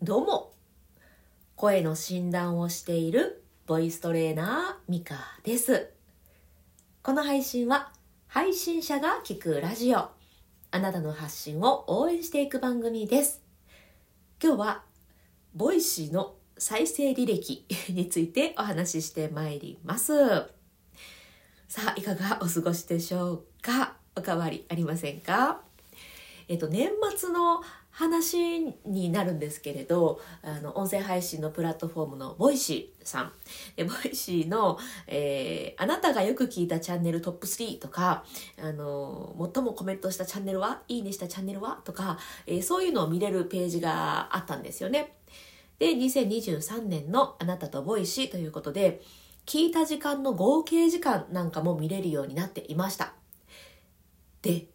どうも。声の診断をしているボイストレーナーミカです。この配信は配信者が聞くラジオ。あなたの発信を応援していく番組です。今日はボイシーの再生履歴 についてお話ししてまいります。さあいかがお過ごしでしょうか？おかわりありませんか？えっと年末の話になるんですけれどあの音声配信のプラットフォームのボイシーさん。でボイシーの、えー、あなたがよく聞いたチャンネルトップ3とかあの最もコメントしたチャンネルはいいねしたチャンネルはとか、えー、そういうのを見れるページがあったんですよね。で2023年のあなたとボイシーということで聞いた時間の合計時間なんかも見れるようになっていました。で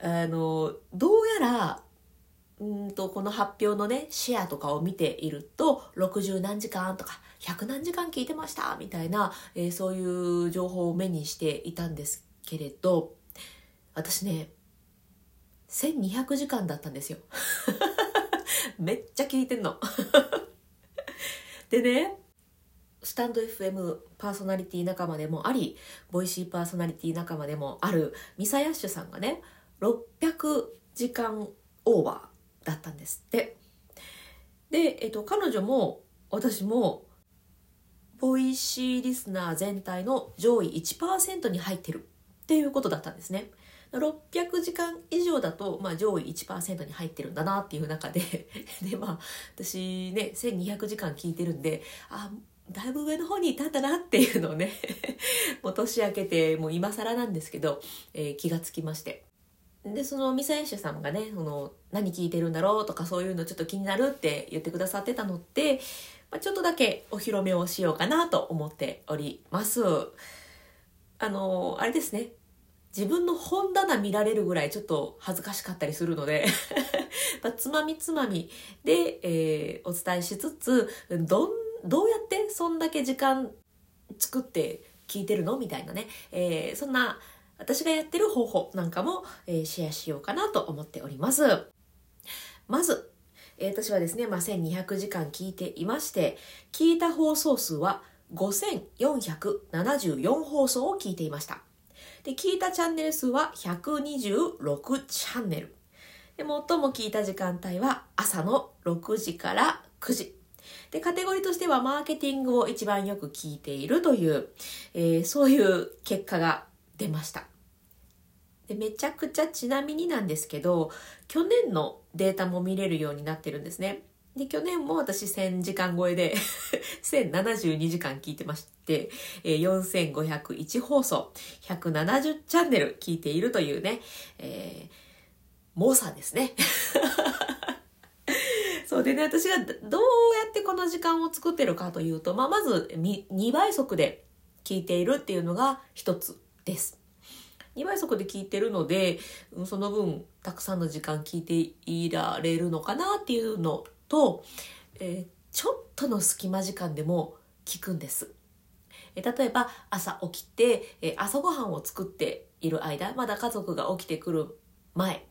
あのどうやらうんとこの発表のねシェアとかを見ていると60何時間とか100何時間聞いてましたみたいな、えー、そういう情報を目にしていたんですけれど私ね1200時間だったんですよ。めっちゃ聞いてんの。でねスタンド FM パーソナリティ仲間でもありボイシーパーソナリティ仲間でもあるミサヤッシュさんがね600時間オーバーだったんですって。で、えっと、彼女も私もボイシーリスナー全体の上位1%に入ってるっていうことだったんですね。600時間以上だと、まあ、上位1%に入ってるんだなっていう中で でまあ私ね1200時間聞いてるんであだいぶ上の方にいたんだなっていうのをね もう年明けてもう今更なんですけど、えー、気がつきまして。でそのミサエシュさんがねその何聞いてるんだろうとかそういうのちょっと気になるって言ってくださってたので、まあ、ちょっとだけお披露目をしようかなと思っております。あのあれですね。自分の本棚見られるぐらいちょっと恥ずかしかったりするので まつまみつまみで、えー、お伝えしつつどんどうやってそんだけ時間作って聞いてるの？みたいなね、えー、そんな私がやってる方法なんかも、え、シェアしようかなと思っております。まず、え、私はですね、まあ、1200時間聞いていまして、聞いた放送数は5474放送を聞いていました。で、聞いたチャンネル数は126チャンネル。で、最も聞いた時間帯は朝の6時から9時。で、カテゴリーとしてはマーケティングを一番よく聞いているという、えー、そういう結果が出ました。でめちゃくちゃちなみになんですけど去年のデータも見れるようになってるんですね。で去年も私1000時間超えで 1072時間聞いてまして、4501放送170チャンネル聞いているというね、えー、猛者ですね。そうでね私がどうやってこの時間を作ってるかというと、まあ、まず2倍速で聞いているっていうのが一つです。2倍速で聞いてるのでその分たくさんの時間聞いていられるのかなっていうのと、えー、ちょっとの隙間時間でも聞くんです。え例えば朝起きて、え朝ごはんを作っている間まだ家族が起きてくる前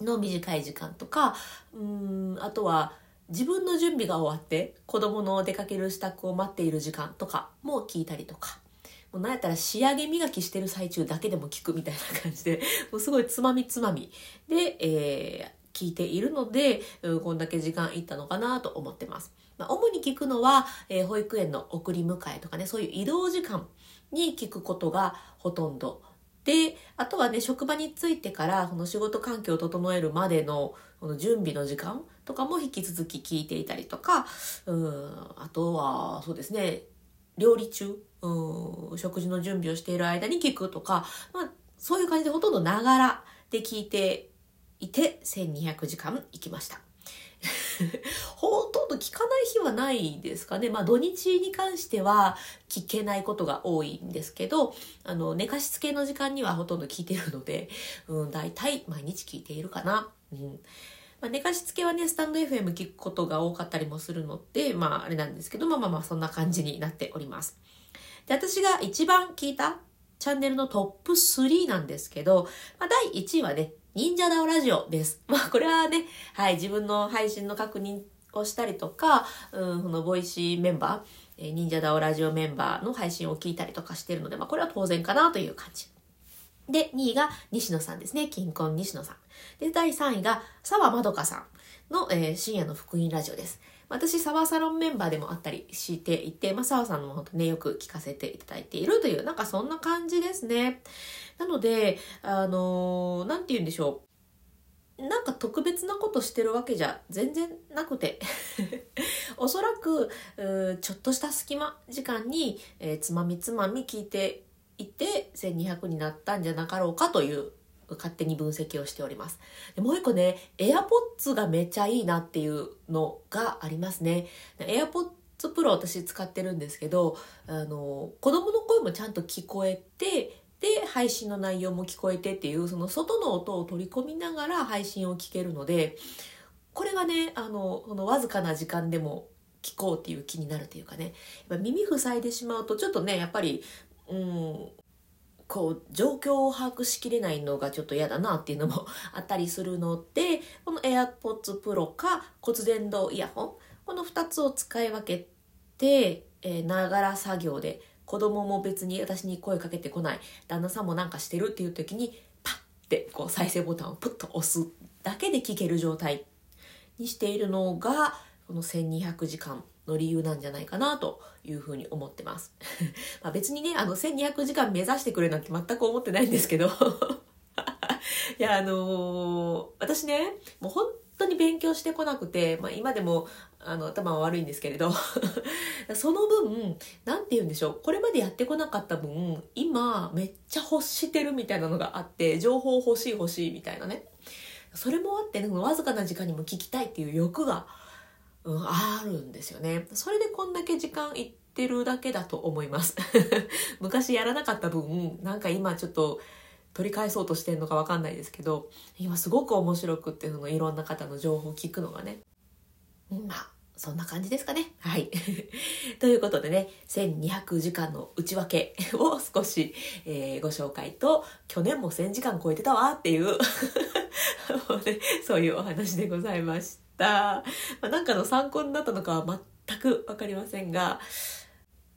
の短い時間とかうんあとは自分の準備が終わって子供の出かける支度を待っている時間とかも聞いたりとかもうなんやったら仕上げ磨きしてる最中だけでも聞くみたいな感じでもうすごいつまみつまみで、えー、聞いているので、こんだけ時間いったのかなと思ってます。まあ、主に聞くのは、えー、保育園の送り迎えとかねそういう移動時間に聞くことがほとんどであとはね職場に着いてからこの仕事環境を整えるまでのこの準備の時間とかも引き続き聞いていたりとかうんあとはそうですね料理中うん食事の準備をしている間に聞くとか、まあ、そういう感じでほとんどながらで聞いていて1200時間行きました。ほとんど聞かない日はないですかね。まあ土日に関しては聞けないことが多いんですけど、あの、寝かしつけの時間にはほとんど聞いてるので、うん、大体毎日聞いているかな。うんまあ、寝かしつけはね、スタンド FM 聞くことが多かったりもするので、まああれなんですけど、まあまあまあそんな感じになっております。で、私が一番聞いたチャンネルのトップ3なんですけど、まあ、第1位はね、忍者ダオラジオです。まあ、これはね、はい、自分の配信の確認をしたりとか、うん、このボイシーメンバー、え忍者ダオラジオメンバーの配信を聞いたりとかしてるので、まあ、これは当然かなという感じ。で、2位が西野さんですね。キンコン西野さん。で、第3位が沢まどかさんの、えー、深夜の福音ラジオです。私、沢サロンメンバーでもあったりしていて、まあ、沢さんのも本当ね、よく聞かせていただいているという、なんかそんな感じですね。なので、あのー、なんて言うんでしょう。なんか特別なことしてるわけじゃ全然なくて おそらくちょっとした隙間時間に、えー、つまみつまみ聞いていて1200になったんじゃなかろうかという勝手に分析をしております。でもう一個ね、AirPods がめっちゃいいなっていうのがありますね。AirPods Pro 私使ってるんですけど、あの、子供の声もちゃんと聞こえて、で、配信の内容も聞こえてっていう、その外の音を取り込みながら配信を聞けるので、これがね、あの、このわずかな時間でも聞こうっていう気になるというかね、やっぱ耳塞いでしまうとちょっとね、やっぱり、うん、こう状況を把握しきれないのがちょっと嫌だなっていうのもあったりするので この AirPods Pro か骨伝導イヤホンこの2つを使い分けてながら作業で子供も別に私に声かけてこない。旦那さんもなんかしてるっていう時にパッてこう再生ボタンをプッと押すだけで聞ける状態にしているのがこの1200時間。の理由なんじゃないかなというふうに思ってます。ま別にね、あの1200時間目指してくれなんて全く思ってないんですけど いや、あのー、私ね、もう本当に勉強してこなくて、まあ今でもあの頭は悪いんですけれど その分、なんて言うんでしょう、これまでやってこなかった分、今めっちゃ欲してるみたいなのがあって、情報欲しい欲しいみたいなね。それもあって、ね、わずかな時間にも聞きたいっていう欲がうん、あるんですよね。それでこんだけ時間いってるだけだと思います。昔やらなかった分、なんか今ちょっと取り返そうとしてんのかわかんないですけど、今すごく面白くっていうのがいろんな方の情報を聞くのがね。まあ、そんな感じですかね。はい。ということでね、1200時間の内訳を少し、えー、ご紹介と、去年も1000時間超えてたわっていう ねそういうお話でございました。。まあ、なんかの参考になったのかは全くわかりませんが、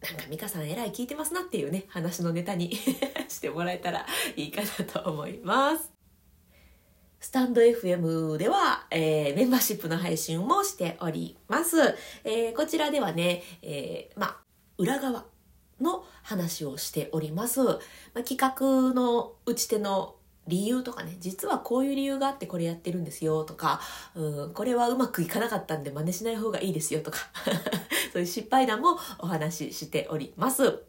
なんか美香さん偉い聞いてますなっていうね、話のネタに してもらえたらいいかなと思います。スタンド FM では、えー、メンバーシップの配信もしております。えー、こちらではね、えー、まあ、裏側の話をしております。まあ、企画の打ち手の理由とかね、実はこういう理由があってこれやってるんですよとか、うん、これはうまくいかなかったんで真似しない方がいいですよとか、そういう失敗談もお話ししております。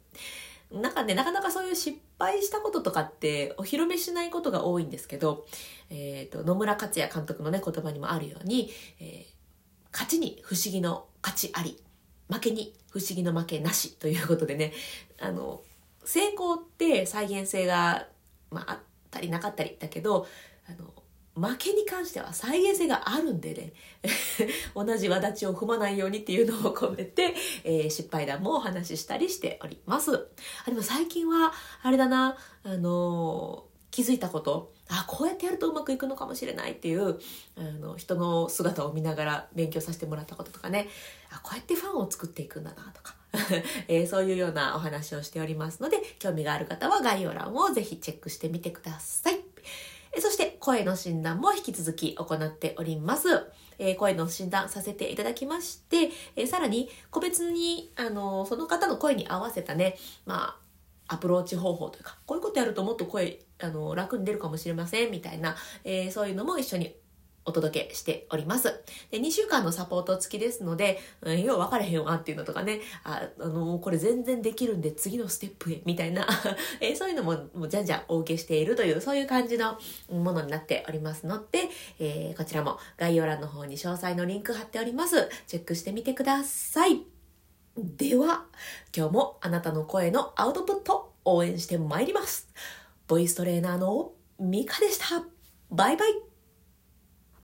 なんかね、なかなかそういう失敗したこととかってお披露目しないことが多いんですけど、えっ、ー、と、野村克也監督のね、言葉にもあるように、えー、勝ちに不思議の勝ちあり、負けに不思議の負けなしということでね、あの、成功って再現性が、まあ、ったりなかったりだけどあの負けに関しては再現性があるんでね。同じ輪立ちを踏まないようにっていうのを込めて、えー、失敗談もお話ししたりしております。あでも最近はあれだな。あのー、気づいたこと。あこうやってやるとうまくいくのかもしれないっていうあの人の姿を見ながら勉強させてもらったこととかね。あこうやってファンを作っていくんだなとか。えー、そういうようなお話をしておりますので、興味がある方は概要欄をぜひチェックしてみてください。えそして、声の診断も引き続き行っております。えー、声の診断させていただきまして、えー、さらに、個別に、あのその方の声に合わせたね、まあ、アプローチ方法というか、こういうことやるともっと声、あの、楽に出るかもしれません、みたいな、え、そういうのも一緒にお届けしております。で、2週間のサポート付きですので、うん、よう分かれへんわっていうのとかね、あ、あの、これ全然できるんで次のステップへ、みたいな、えー、そういうのも、もうじゃんじゃんお受けしているという、そういう感じのものになっておりますので、えー、こちらも概要欄の方に詳細のリンク貼っております。チェックしてみてください。では、今日もあなたの声のアウトプット応援してまいります。ボイストレーナーのミカでした。バイバイ。